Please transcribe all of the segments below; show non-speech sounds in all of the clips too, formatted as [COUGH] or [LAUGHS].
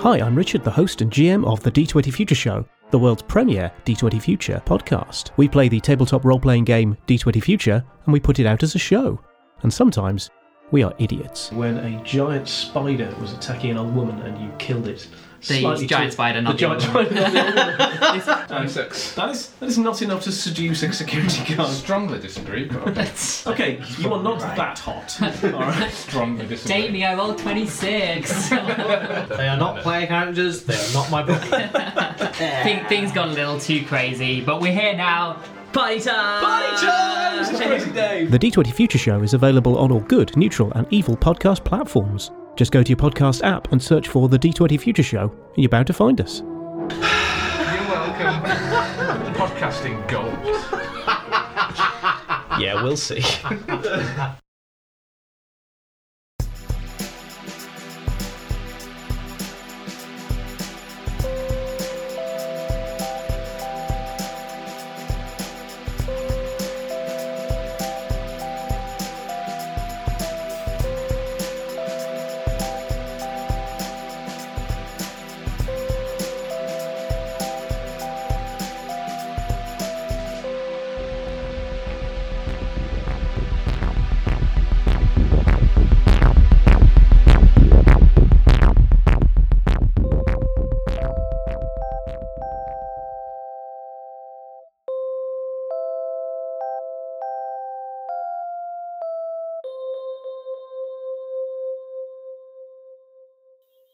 Hi, I'm Richard, the host and GM of the D20 Future Show, the world's premier D20 Future podcast. We play the tabletop role playing game D20 Future and we put it out as a show. And sometimes we are idiots. When a giant spider was attacking an old woman and you killed it. The giant too- spider, not the the giant spider. woman. that, is, that, is, that is not enough to seduce a security [LAUGHS] guard. Strongly disagree, but okay. Okay, you are not that hot. [LAUGHS] Alright. strongly disagree. Date me, I rolled 26. [LAUGHS] They are not player characters. They are not my book. Think, things got a little too crazy, but we're here now. Party time! Party time! It's a crazy day. The D20 Future Show is available on all good, neutral, and evil podcast platforms. Just go to your podcast app and search for the D20 Future Show, and you're bound to find us. You're welcome. [LAUGHS] Podcasting gold. Yeah, we'll see. [LAUGHS]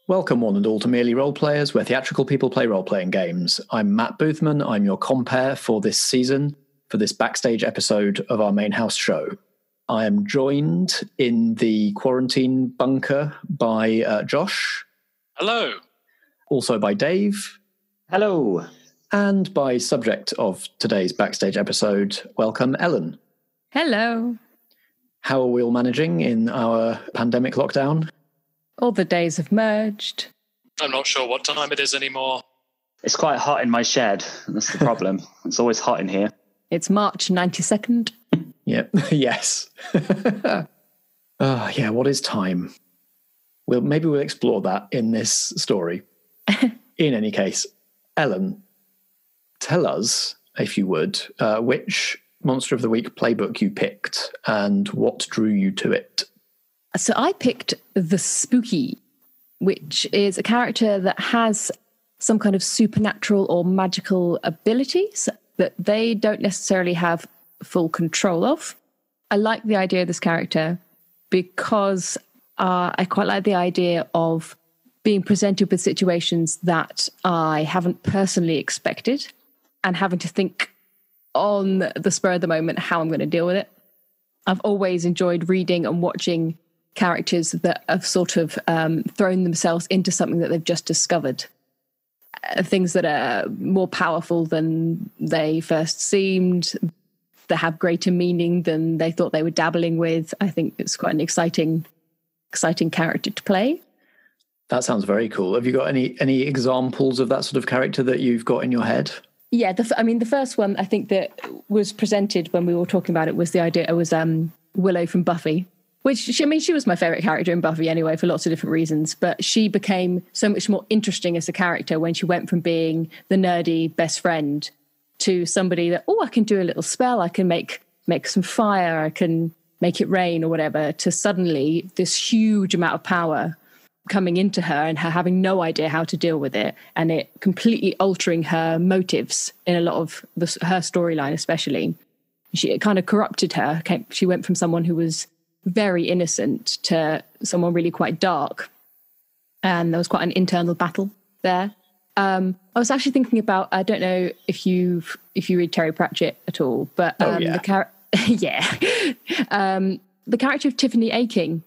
Welcome, one and all, to Merely Role Players, where theatrical people play role playing games. I'm Matt Boothman. I'm your compere for this season, for this backstage episode of our main house show. I am joined in the quarantine bunker by uh, Josh, Hello. also by Dave, Hello. and by subject of today's backstage episode. Welcome, Ellen. Hello. How are we all managing in our pandemic lockdown? All the days have merged. I'm not sure what time it is anymore. It's quite hot in my shed. That's the problem. [LAUGHS] it's always hot in here. It's March 92nd. Yep. [LAUGHS] yes. [LAUGHS] Ah, yeah. What is time? Well, maybe we'll explore that in this story. in any case, Ellen, tell us, if you would, uh, which Monster of the Week playbook you picked and what drew you to it. So I picked the Spooky, which is a character that has some kind of supernatural or magical abilities that they don't necessarily have full control of. I like the idea of this character because uh, I quite like the idea of being presented with situations that I haven't personally expected and having to think on the spur of the moment how I'm going to deal with it. I've always enjoyed reading and watching characters that have sort of um, thrown themselves into something that they've just discovered. Uh, things that are more powerful than they first seemed, that have greater meaning than they thought they were dabbling with. I think it's quite an exciting, exciting character to play. That sounds very cool. Have you got any any examples of that sort of character that you've got in your head? Yeah, the, I mean, the first one I think that was presented when we were talking about it was the idea. It was um, Willow from Buffy, which she, I mean, she was my favorite character in Buffy anyway for lots of different reasons. But she became so much more interesting as a character when she went from being the nerdy best friend to somebody that oh, I can do a little spell, I can make make some fire, I can make it rain or whatever. To suddenly this huge amount of power coming into her and her having no idea how to deal with it and it completely altering her motives in a lot of the, her storyline especially she it kind of corrupted her she went from someone who was very innocent to someone really quite dark and there was quite an internal battle there um, I was actually thinking about. I don't know if you've if you read Terry Pratchett at all, but Oh, um, yeah. the char- [LAUGHS] yeah, um, the character of Tiffany Aching,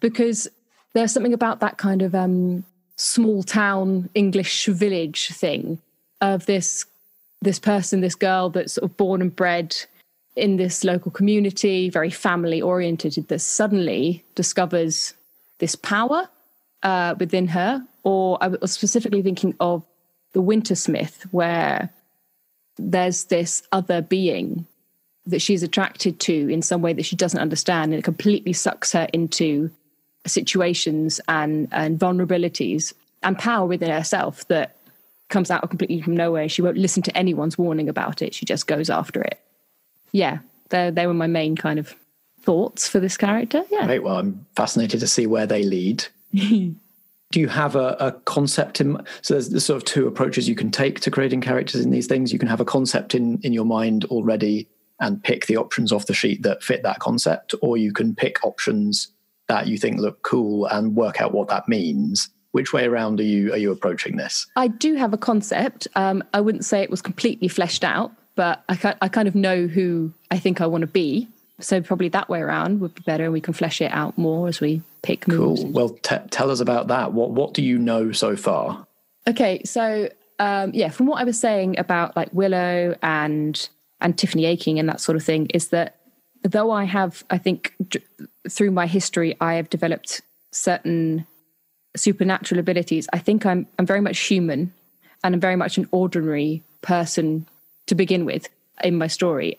because there's something about that kind of um, small town English village thing of this this person, this girl that's sort of born and bred in this local community, very family oriented, that suddenly discovers this power uh, within her. Or I was specifically thinking of the Wintersmith, where there's this other being that she's attracted to in some way that she doesn't understand, and it completely sucks her into situations and, and vulnerabilities and power within herself that comes out completely from nowhere. She won't listen to anyone's warning about it. She just goes after it. Yeah, they they were my main kind of thoughts for this character. Yeah. Right. Well, I'm fascinated to see where they lead. [LAUGHS] Do you have a, a concept in? So there's, there's sort of two approaches you can take to creating characters in these things. You can have a concept in in your mind already and pick the options off the sheet that fit that concept, or you can pick options that you think look cool and work out what that means. Which way around are you are you approaching this? I do have a concept. Um, I wouldn't say it was completely fleshed out, but I, I kind of know who I think I want to be. So probably that way around would be better, and we can flesh it out more as we pick moves. Cool. Well, te- tell us about that. What what do you know so far? Okay, so um, yeah, from what I was saying about like Willow and and Tiffany Aching and that sort of thing, is that though I have, I think, d- through my history, I have developed certain supernatural abilities. I think I'm I'm very much human, and I'm very much an ordinary person to begin with in my story.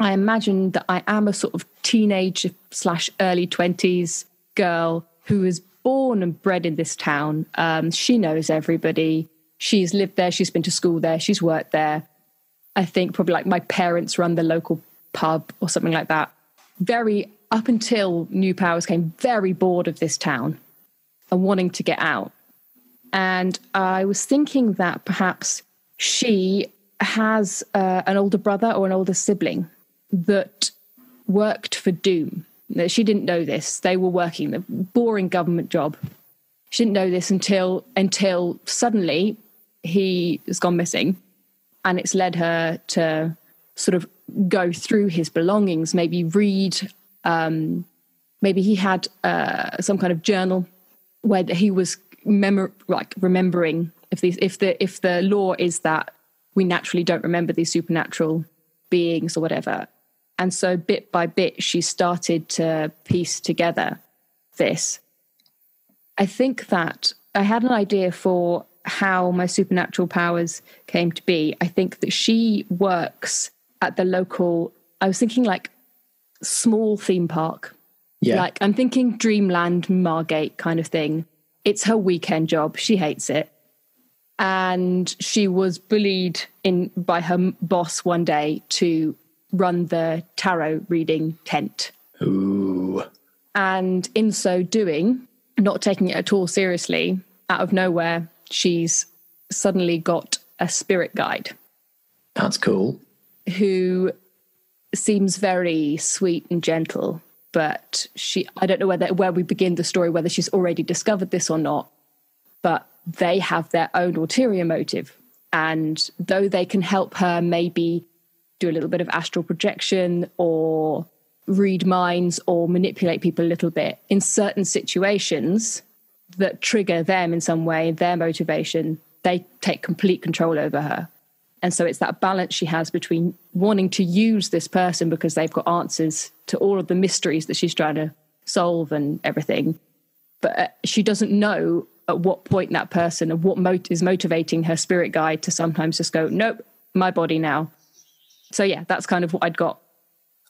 I imagine that I am a sort of teenage slash early twenties girl who is born and bred in this town. Um, she knows everybody. She's lived there. She's been to school there. She's worked there. I think probably like my parents run the local pub or something like that. Very up until New Powers came, very bored of this town and wanting to get out. And I was thinking that perhaps she has uh, an older brother or an older sibling that worked for Doom. She didn't know this. They were working the boring government job. She didn't know this until until suddenly he has gone missing, and it's led her to sort of go through his belongings, maybe read. Um, maybe he had uh, some kind of journal where he was like remembering if these if the if the law is that we naturally don't remember these supernatural beings or whatever and so bit by bit she started to piece together this i think that i had an idea for how my supernatural powers came to be i think that she works at the local i was thinking like small theme park Yeah. like I'm thinking Dreamland, Margate kind of thing. It's her weekend job. She hates it. And she was bullied in by her boss one day to run the tarot reading tent. Ooh. And in so doing, not taking it at all seriously, out of nowhere, she's suddenly got a spirit guide That's cool. who seems very sweet and gentle but she i don't know whether where we begin the story whether she's already discovered this or not but they have their own ulterior motive and though they can help her maybe do a little bit of astral projection or read minds or manipulate people a little bit in certain situations that trigger them in some way their motivation they take complete control over her and so it's that balance she has between wanting to use this person because they've got answers to all of the mysteries that she's trying to solve and everything. But uh, she doesn't know at what point that person and what mot- is motivating her spirit guide to sometimes just go, nope, my body now. So yeah, that's kind of what I'd got.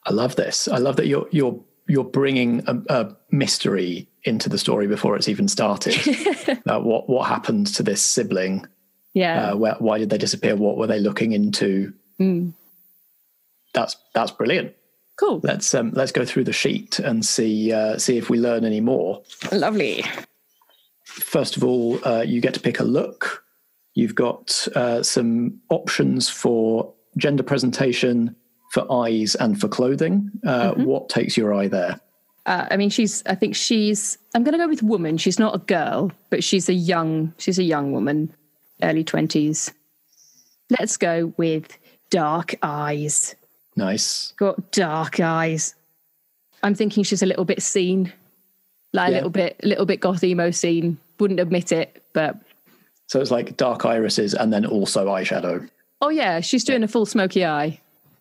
I love this. I love that you're you're you're bringing a, a mystery into the story before it's even started. [LAUGHS] uh, what what happened to this sibling? Yeah. Uh, where, why did they disappear? What were they looking into? Mm. That's that's brilliant. Cool. Let's um, let's go through the sheet and see uh, see if we learn any more. Lovely. First of all, uh, you get to pick a look. You've got uh, some options for gender presentation, for eyes, and for clothing. Uh, What takes your eye there? Uh, I mean, she's. I think she's. I'm going to go with woman. She's not a girl, but she's a young. She's a young woman, early twenties. Let's go with dark eyes. Nice. Got dark eyes. I'm thinking she's a little bit scene, like a little bit, a little bit goth emo scene. Wouldn't admit it, but So it's like dark irises and then also eyeshadow. oh yeah, she's doing a full smoky eye.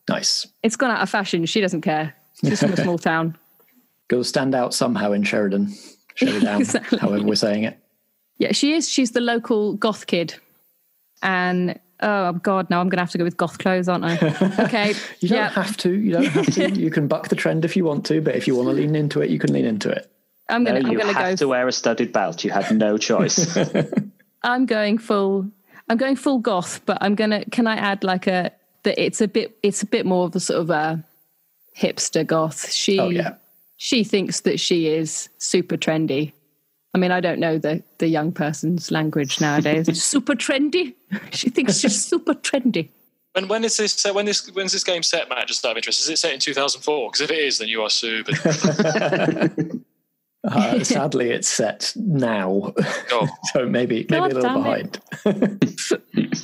Nice. It's gone out of fashion. She doesn't care. She's from a small [LAUGHS] town. Go stand out somehow in Sheridan. Sheridan, [LAUGHS] Exactly. however we're saying it. Yeah, she is. She's the local goth kid. And oh god, now I'm gonna have to go with goth clothes, aren't I? [LAUGHS] Okay. You don't yeah. have to. You don't have to. you can buck the trend if you want to, but if you want to lean into it, you can lean into it. I'm gonna I'm you gonna have go to wear a studded belt. You had no choice. [LAUGHS] I'm going full. I'm going full goth, but I'm gonna. Can I add like a that? It's a bit. It's a bit more of a sort of a hipster goth. She. Oh, yeah. She thinks that she is super trendy. I mean, I don't know the the young person's language nowadays. [LAUGHS] super trendy. She thinks she's [LAUGHS] super trendy. When when is this? Uh, when this when's this game set, Matt? Just out of interest, is it set in 2004? Because if it is, then you are super. Uh, [LAUGHS] sadly, it's set now, oh, [LAUGHS] so maybe maybe God a little behind. [LAUGHS]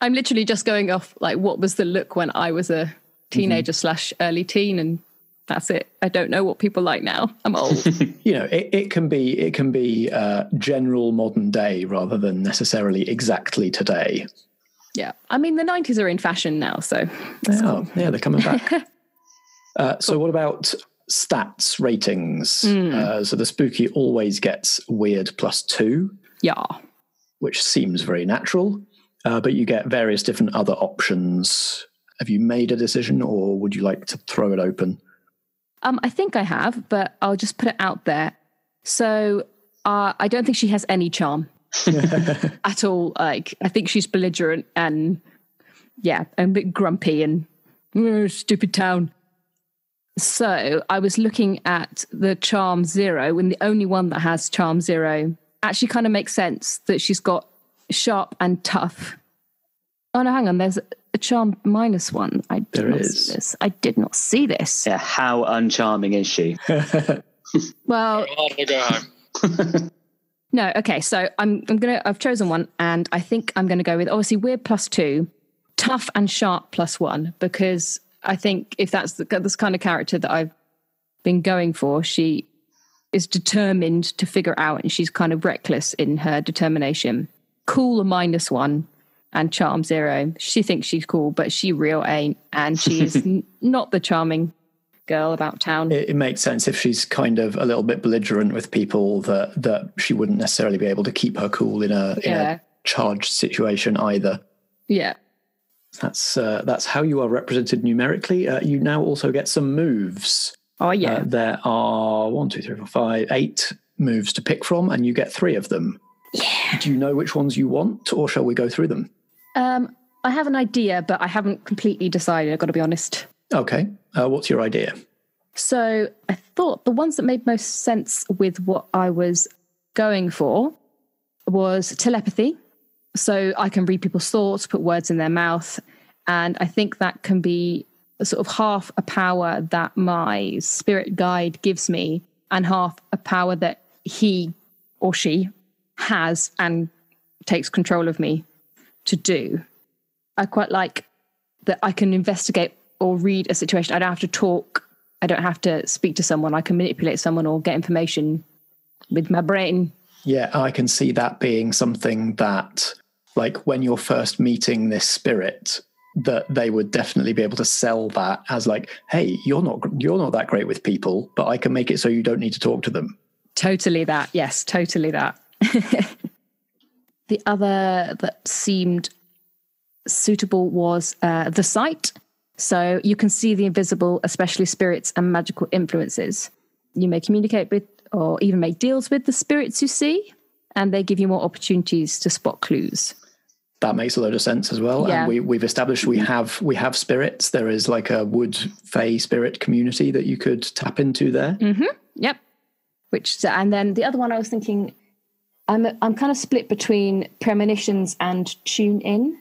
I'm literally just going off like what was the look when I was a teenager slash early teen, and that's it. I don't know what people like now. I'm old. You know, it, it can be it can be uh, general modern day rather than necessarily exactly today. yeah, I mean the 90s are in fashion now, so Oh, yeah, they're coming back. uh, so, what about stats ratings? Uh, so, the spooky always gets weird plus two, yeah. which seems very natural, uh, but you get various different other options. Have you made a decision, or would you like to throw it open? Um, I think I have, but I'll just put it out there. So uh, I don't think she has any charm [LAUGHS] at all. Like I think she's belligerent and yeah, and a bit grumpy and "Mm, stupid town. So I was looking at the charm zero, and the only one that has charm zero actually kind of makes sense that she's got sharp and tough. Oh no, hang on. There's a charm minus one. I did There not is. see this. I did not see this. Yeah, how uncharming is she? [LAUGHS] Well, hard to go home. [LAUGHS] No, okay. So I'm I'm gonna I've chosen one, and I think I'm gonna go with obviously weird plus two, tough and sharp plus one because I think if that's the this kind of character that I've been going for, she is determined to figure out, and she's kind of reckless in her determination. Cool a minus one, and charm zero. She thinks she's cool, but she real ain't, and she is [LAUGHS] n- not the charming girl about town. It, it makes sense if she's kind of a little bit belligerent with people that that she wouldn't necessarily be able to keep her cool in a in Yeah. a charged situation either. yeah. That's uh, that's how you are represented numerically. Uh, you now also get some moves. Oh yeah. Uh, there are one, two, three, four, five, eight moves to pick from, and you get three of them. Yeah. Do you know which ones you want, or shall we go through them? Um, I have an idea, but I haven't completely decided. I've got to be honest. Okay. Uh, what's your idea? So I thought the ones that made most sense with what I was going for was telepathy. So I can read people's thoughts, put words in their mouth. And I think that can be sort of half a power that my spirit guide gives me, and half a power that he or she has and takes control of me to do. I quite like that I can investigate or read a situation. I don't have to talk. I don't have to speak to someone. I can manipulate someone or get information with my brain. Yeah, I can see that being something that, like, when you're first meeting this spirit, that they would definitely be able to sell that as like, hey, you're not you're not that great with people, but I can make it so you don't need to talk to them. Totally that. Yes, totally that. [LAUGHS] the other that seemed suitable was uh, the sight. So you can see the invisible, especially spirits and magical influences. You may communicate with or even make deals with the spirits you see, and they give you more opportunities to spot clues. That makes a load of sense as well. Yeah. And we, we've established we have we have spirits. There is like a wood fey spirit community that you could tap into there. Yep. Which and then the other one I was thinking, I'm I'm kind of split between premonitions and tune in.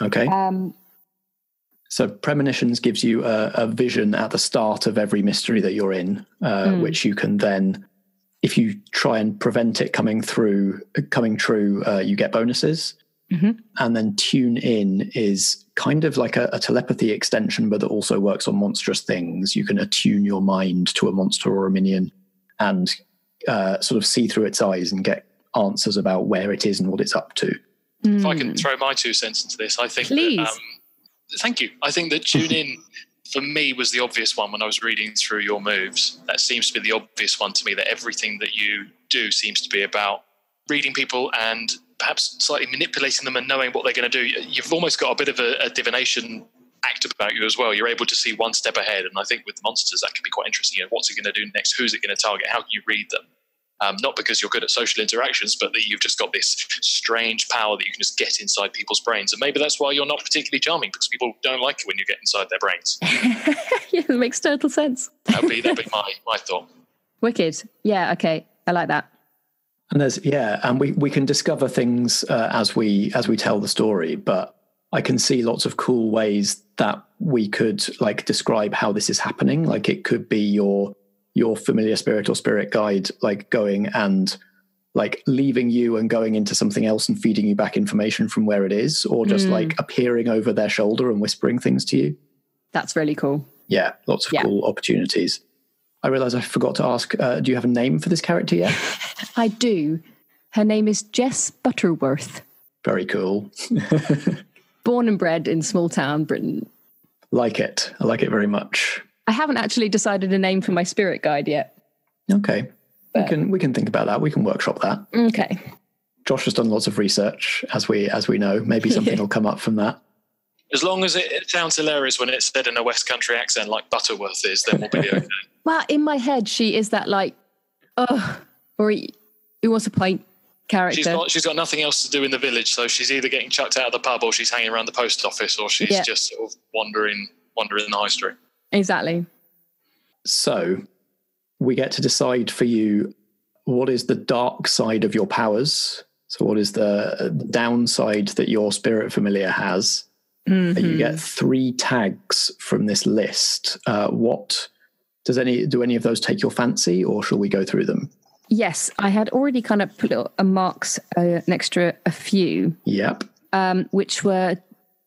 Okay. Um, So premonitions gives you a, a vision at the start of every mystery that you're in, uh, which you can then, if you try and prevent it coming through, coming true, uh, you get bonuses. And then tune in is kind of like a, a telepathy extension, but that also works on monstrous things. You can attune your mind to a monster or a minion, and uh, sort of see through its eyes and get answers about where it is and what it's up to. If I can throw my two cents into this, I think. Please. That, um, thank you. I think that tune in for me was the obvious one when I was reading through your moves. That seems to be the obvious one to me. That everything that you do seems to be about reading people and perhaps slightly manipulating them and knowing what they're going to do. You've almost got a bit of a, a divination act about you as well. You're able to see one step ahead, and I think with monsters that can be quite interesting. You know, what's it going to do next? Who's it going to target? How can you read them? Um, not because you're good at social interactions, but that you've just got this strange power that you can just get inside people's brains. And maybe that's why you're not particularly charming because people don't like it when you get inside their brains. [LAUGHS] yeah, it makes total sense. That'd be that'd be my my thought. [LAUGHS] Wicked. Yeah, okay. I like that. And there's yeah, and we we can discover things uh, as we as we tell the story, but I can see lots of cool ways that we could like describe how this is happening. Like it could be your your familiar spirit or spirit guide like going and like leaving you and going into something else and feeding you back information from where it is or just Mm. like appearing over their shoulder and whispering things to you. That's really cool. Yeah, lots of Yeah. cool opportunities. I realize I forgot to ask uh, do you have a name for this character yet? [LAUGHS] I do. Her name is Jess Butterworth, Very cool. [LAUGHS] born and bred in small town Britain. like it. I like it very much. I haven't actually decided a name for my spirit guide yet. Okay. We can we can think about that. We can workshop that. Okay. Josh has done lots of research, as we as we know. Maybe something [LAUGHS] will come up from that. As long as it, it sounds hilarious when it's said in a West Country accent like Butterworth is, then we'll be okay. [LAUGHS] Well, in my head, she is that like, oh, or who wants a pint character. She's got she's got nothing else to do in the village, so she's either getting chucked out of the pub or she's hanging around the post office or she's Yeah. just sort of wandering wandering the high street. exactly. So we get to decide for you what is the dark side of your powers. So what is the the downside that your spirit familiar has? Mm-hmm. You get three tags from this list. Uh, what does any do any of those take your fancy, or shall we go through them? Yes, I had already kind of put a marks uh, next to a few, Yep, um, which were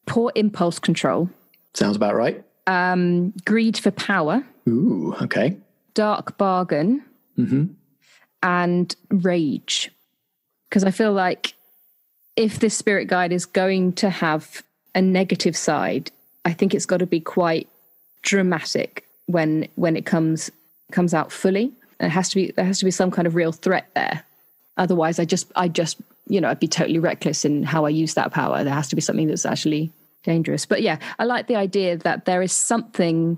poor impulse control, sounds about right. um, greed for power, Ooh, okay. dark bargain, hmm and rage. Because I feel like if this spirit guide is going to have a negative side, I think it's got to be quite dramatic when when it comes comes out fully. It has to be there has to be some kind of real threat there. Otherwise, I just I just you know I'd be totally reckless in how I use that power. There has to be something that's actually dangerous. But yeah, I like the idea that there is something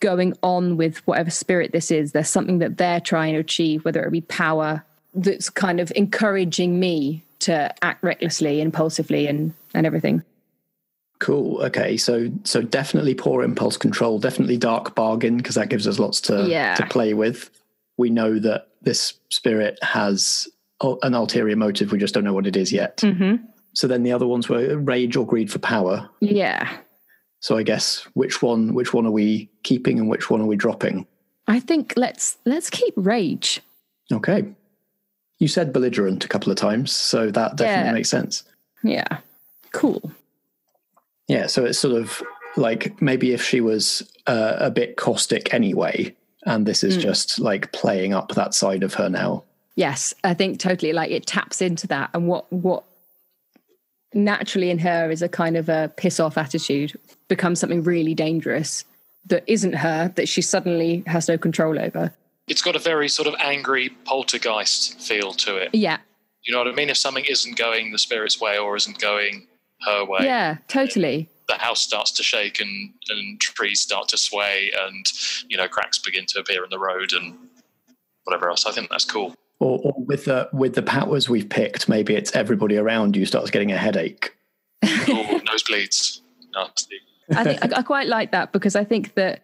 going on with whatever spirit this is. There's something that they're trying to achieve, whether it be power, that's kind of encouraging me to act recklessly, impulsively, and and everything. Cool. Okay. So so definitely poor impulse control, definitely dark bargain because that gives us lots to Yeah. to play with. We know that this spirit has an ulterior motive. We just don't know what it is yet. Mm-hmm. So then the other ones were rage or greed for power. Yeah, So I guess which one which one are we keeping and which one are we dropping? I think let's let's keep rage. Okay. You said belligerent a couple of times, so that definitely Yeah. makes sense. Yeah, cool. Yeah, so it's sort of like maybe if she was uh, a bit caustic anyway, and this is Mm. just like playing up that side of her now. Yes, I think totally. Like it taps into that, and what what naturally in her is a kind of a piss off attitude becomes something really dangerous that isn't her that she suddenly has no control over. It's got a very sort of angry poltergeist feel to it. Yeah, You know what I mean? If something isn't going the spirit's way or isn't going her way, yeah, totally. the house starts to shake and, and trees start to sway and you know cracks begin to appear in the road and whatever else. I think that's cool. Or, or with the with the powers we've picked, maybe it's everybody around you starts getting a headache. [LAUGHS] Ooh, nosebleeds. Nasty. I think I, I quite like that because I think that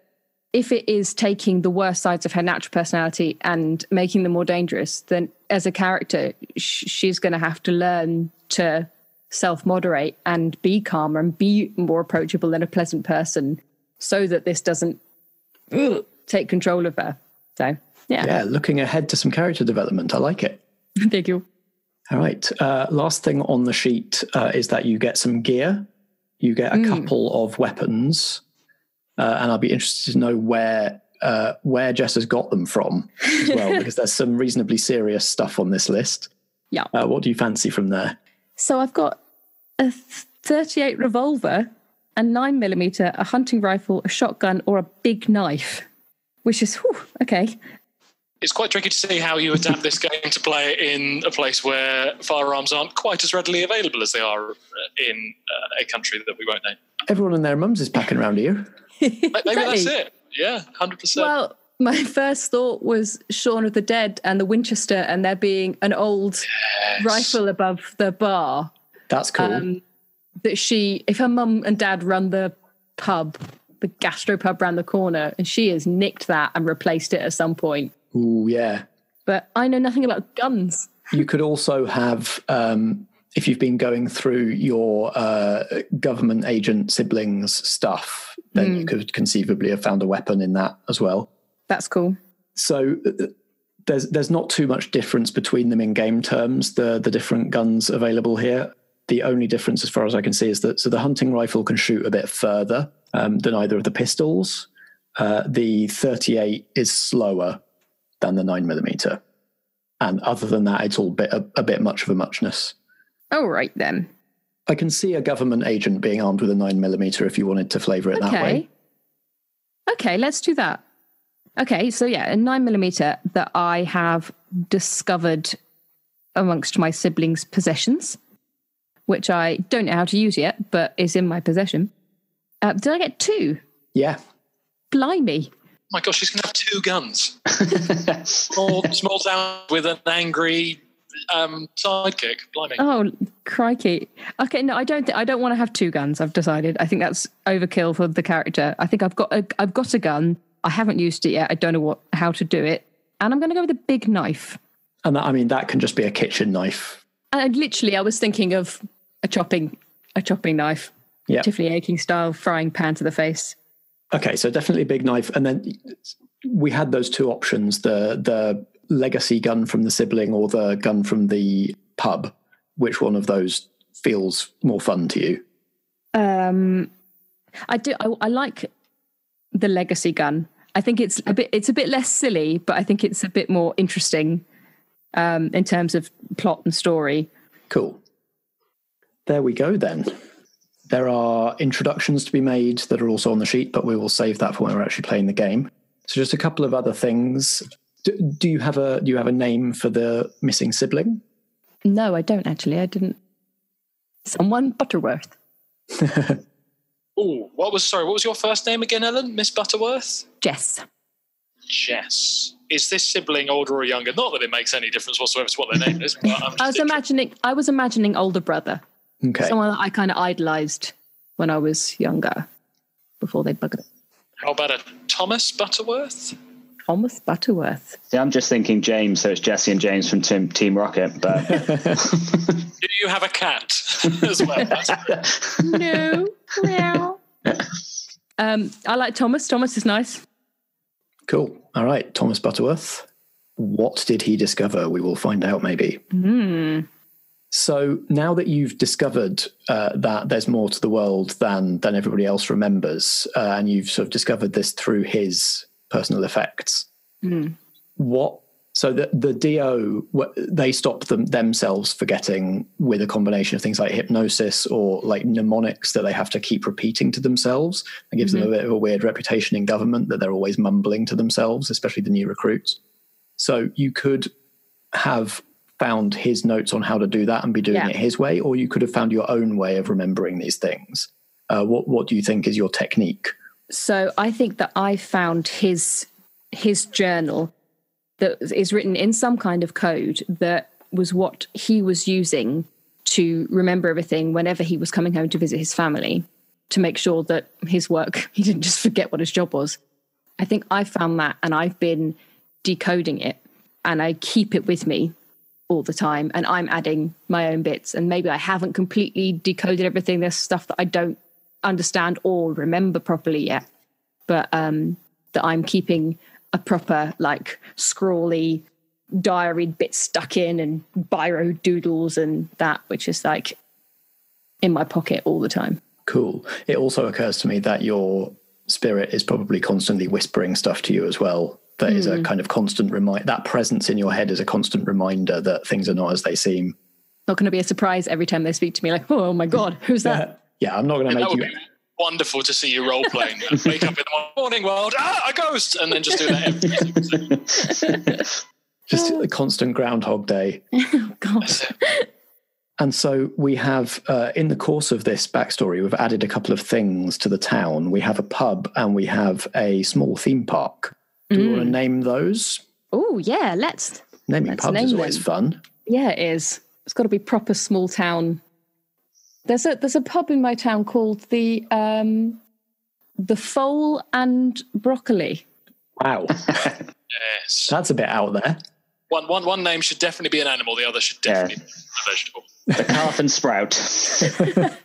if it is taking the worst sides of her natural personality and making them more dangerous, then as a character, sh- she's going to have to learn to self moderate and be calmer and be more approachable and a pleasant person so that this doesn't ugh, take control of her. So, yeah, Yeah, looking ahead to some character development. I like it. [LAUGHS] thank you. All right. Uh, last thing on the sheet uh, is that you get some gear. You get a Mm. couple of weapons, uh, and I'll be interested to know where uh, where Jess has got them from as well, [LAUGHS] because there's some reasonably serious stuff on this list. Yeah. Uh, what do you fancy from there? So I've got a 38 revolver, a 9 millimeter, a hunting rifle, a shotgun, or a big knife, which is whew, okay. It's quite tricky to see how you adapt this game to play in a place where firearms aren't quite as readily available as they are uh, in uh, a country that we won't name. Everyone and their mums is packing around here. Maybe that's it. Yeah, hundred percent. Well, my first thought was Shaun of the Dead and the Winchester, and there being an old rifle above the bar. That's cool. Um, that she, if her mum and dad run the pub, the gastro pub round the corner, and she has nicked that and replaced it at some point. Ooh, yeah. But I know nothing about guns. You could also have, um, if you've been going through your uh, government agent siblings stuff, then you could conceivably have found a weapon in that as well. That's cool. So uh, there's there's not too much difference between them in game terms. The the different guns available here. The only difference, as far as I can see, is that so the hunting rifle can shoot a bit further um, than either of the pistols. Uh, the 38 is slower than the nine millimeter, and other than that, it's all bit a, a bit much of a muchness. All right then. I can see a government agent being armed with a nine millimeter if you wanted to flavour it that way. Okay. Okay, let's do that. Okay, so yeah, a nine millimeter that I have discovered amongst my siblings' possessions, which I don't know how to use yet, but is in my possession. Uh, did I get two? Yeah, Blimey. my gosh, she's going to have two guns. [LAUGHS] small, small town with an angry um, sidekick. Blimey. Oh, crikey. Okay, no, I don't. Th- I don't want to have two guns. I've decided. I think that's overkill for the character. I think I've got. A, I've got a gun. I haven't used it yet. I don't know what how to do it, and I'm going to go with a big knife. and that, I mean that can just be a kitchen knife. And I, literally, I was thinking of a chopping, a chopping knife, Yeah. Tiffany Aching style frying pan to the face. Okay, so definitely a big knife, and then we had those two options: the the legacy gun from the sibling or the gun from the pub. Which one of those feels more fun to you? Um, I do. I, I like the legacy gun. I think it's a bit. It's a bit less silly, but I think it's a bit more interesting um, in terms of plot and story. Cool. There we go then. There are introductions to be made that are also on the sheet, but we will save that for when we're actually playing the game. So just a couple of other things. Do, do you have a do you have a name for the missing sibling? No, I don't actually. I didn't. Someone Butterworth. [LAUGHS] Oh, what was sorry? What was your first name again, Ellen? Miss Butterworth. Jess. Jess. Is this sibling older or younger? Not that it makes any difference whatsoever to what their name is. But I'm just [LAUGHS] I was imagining. I was imagining older brother. Okay. Someone that I kind of idolized when I was younger, before they buggered. it. How about a Thomas Butterworth? Thomas Butterworth. See, I'm just thinking James, so it's Jesse and James from Team, Team Rocket. But [LAUGHS] Do you have a cat [LAUGHS] as well? That's- [LAUGHS] no. Meow. um, I like Thomas. Thomas is nice. Cool. All right, Thomas Butterworth. What did he discover? We will find out maybe. So now that you've discovered uh, that there's more to the world than than everybody else remembers, uh, and you've sort of discovered this through his personal effects, what? So the the Do they stop them themselves forgetting with a combination of things like hypnosis or like mnemonics that they have to keep repeating to themselves. It gives them a bit of a weird reputation in government that they're always mumbling to themselves, especially the new recruits. So you could have found his notes on how to do that and be doing Yeah. it his way, or you could have found your own way of remembering these things. Uh, what what do you think is your technique? So I think that I found his his journal that is written in some kind of code that was what he was using to remember everything whenever he was coming home to visit his family to make sure that his work [LAUGHS] he didn't just forget what his job was. I think I found that and I've been decoding it and I keep it with me all the time and I'm adding my own bits and maybe I haven't completely decoded everything there's stuff that I don't understand or remember properly yet but um that I'm keeping a proper like scrawly diary bit stuck in and biro doodles and that which is like in my pocket all the time Cool. It also occurs to me that your spirit is probably constantly whispering stuff to you as well. That is a kind of constant remind. That presence in your head is a constant reminder that things are not as they seem. not going to be a surprise every time they speak to me like oh my god [LAUGHS] who's that Yeah, I'm not going to that make would you. be wonderful to see you role playing. [LAUGHS] Wake up in the morning world, ah, a ghost, and then just do that every single [LAUGHS] second. Just a constant Groundhog Day. god And so we have, uh, in the course of this backstory, we've added a couple of things to the town. We have a pub and we have a small theme park. Do we want to name those? Oh yeah, let's. Naming Let's pubs is always them. fun. Yeah, it is. It's got to be proper small town. There's a there's a pub in my town called the um, the Foal and Broccoli. Wow, [LAUGHS] Yes. that's a bit out there. One, one, one name should definitely be an animal. The other should Yeah. definitely be a vegetable. The calf and sprout. [LAUGHS]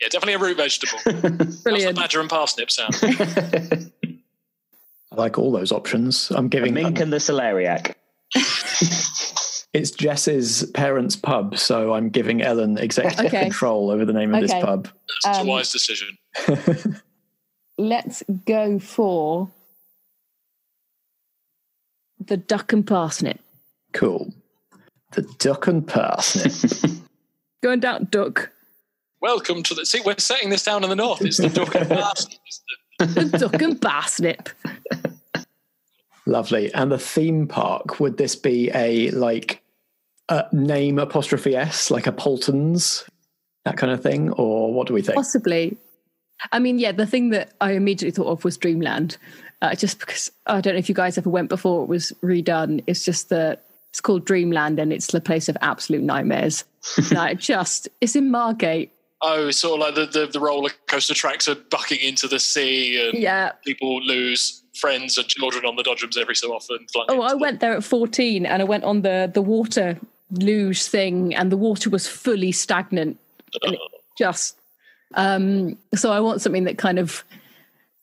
Yeah, definitely a root vegetable. [LAUGHS] How's the badger and parsnip sound? I like all those options. I'm giving The giving. mink and the celeriac. [LAUGHS] it's Jess's parents' pub, so I'm giving Ellen executive Okay. control over the name of Okay. this pub. That's Um, a wise decision. [LAUGHS] Let's go for the Duck and Parsnip. Cool. The duck and parsnip. [LAUGHS] Going down Duck. Welcome to the. See, we're setting this down in the north. It's the duck and parsnip. isn't it? The [LAUGHS] Duck and Parsnip. Lovely. And the theme park, would this be a like a name apostrophe S, like a Paulton's, that kind of thing? Or what do we think? Possibly. I mean, yeah, the thing that I immediately thought of was Dreamland. Uh, just because I don't know if you guys ever went before it was redone. It's just that it's called Dreamland and it's the place of absolute nightmares. [LAUGHS] like just it's in Margate. Oh, it's sort of like the, the, the roller coaster tracks are bucking into the sea and Yeah. people lose friends and children on the dodgems every so often. Oh, I them. went there at 14 and I went on the the water luge thing and the water was fully stagnant. And just um so I want something that kind of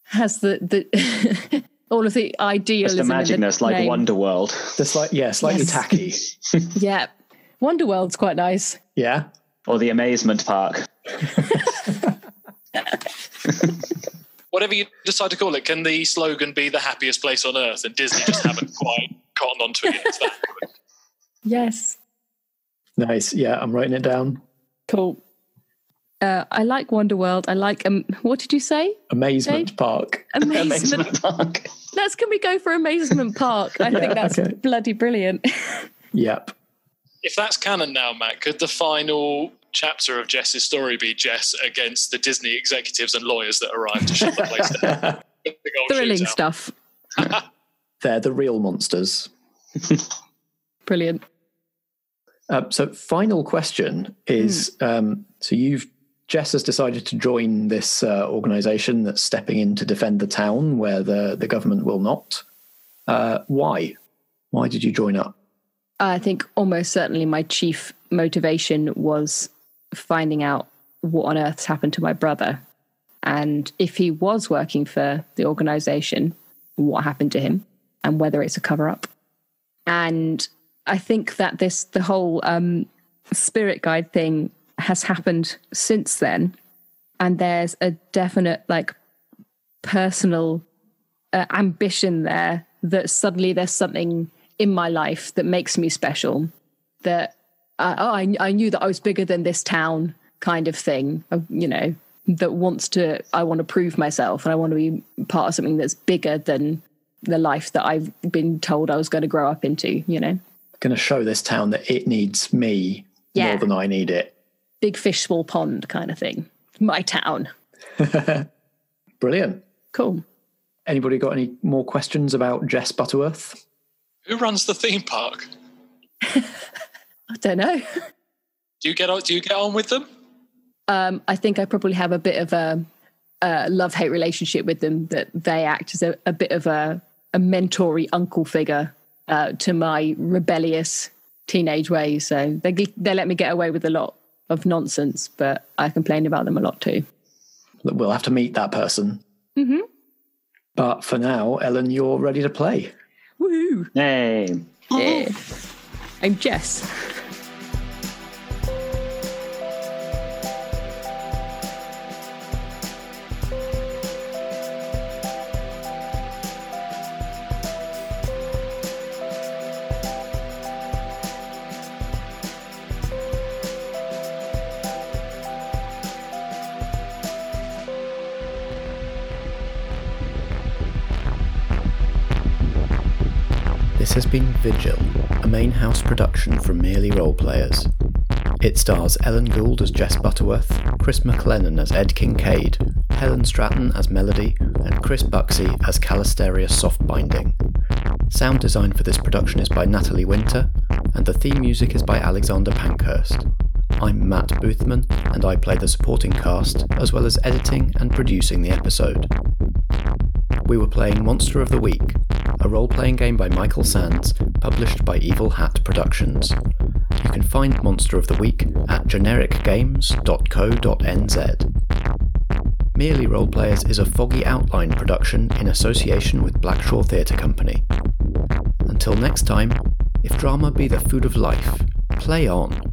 has the the [LAUGHS] all of the Just idealism the in the magicness, like name. Wonderworld. The like yeah, slightly Yes. tacky. [LAUGHS] Yeah. Wonderworld's quite nice. Yeah. Or the Amazement Park. [LAUGHS] Whatever you decide to call it, can the slogan be the happiest place on earth? And Disney just haven't quite cottoned onto it. It's that good. Yes. Nice. Yeah, I'm writing it down. Cool. Uh, I like Wonderworld. I like um what did you say? Amazement Okay. Park. Amazement. Amazement Park. Let's can we go for Amazement Park? I think that's okay. bloody brilliant. [LAUGHS] Yep. If that's canon now, Matt, could the final chapter of Jess's story be Jess against the Disney executives and lawyers that arrived to shut the place down? Big [LAUGHS] Thrilling stuff. [LAUGHS] They're the real monsters. [LAUGHS] Brilliant. Uh, so, final question is: um, so you've Jess has decided to join this uh, organization that's stepping in to defend the town where the the government will not. Uh, why? Why did you join up? I think almost certainly my chief motivation was finding out what on earth's happened to my brother. And if he was working for the organization, what happened to him and whether it's a cover up. And I think that this, the whole um, spirit guide thing has happened since then. And there's a definite, like, personal uh, ambition there that suddenly there's something in my life that makes me special that uh, oh, I, I knew that I was bigger than this town kind of thing you know that wants to I want to prove myself and I want to be part of something that's bigger than the life that I've been told I was going to grow up into you know Going to show this town that it needs me Yeah. more than I need it. big fish small pond kind of thing my town [LAUGHS] Brilliant. cool Anybody got any more questions about Jess Butterworth? Who runs the theme park? [LAUGHS] I don't know Do you get on? Do you get on with them? um, I think I probably have a bit of a, a love hate relationship with them. That they act as a, a bit of a, a mentory uncle figure uh, to my rebellious teenage ways. So they they let me get away with a lot of nonsense, but I complain about them a lot too. We'll have to meet that person. Mhm. But for now, Ellen, you're ready to play. Woo! Hey. Yeah. I'm Jess. Vigil, a main house production from Merely Roleplayers. It stars Ellen Gould as Jess Butterworth, Chris McLennan as Ed Kincaid, Helen Stratton as Melody, and Chris Buxey as Calisterius Softbinding. Sound design for this production is by Natalie Winter, and the theme music is by Alexander Pankhurst. I'm Matt Boothman, and I play the supporting cast, as well as editing and producing the episode. We were playing Monster of the Week, a role playing game by Michael Sands, published by Evil Hat Productions. You can find Monster of the Week at genericgames.co.nz. Merely Roleplayers is a foggy outline production in association with Blackshaw Theatre Company. Until next time, if drama be the food of life, play on.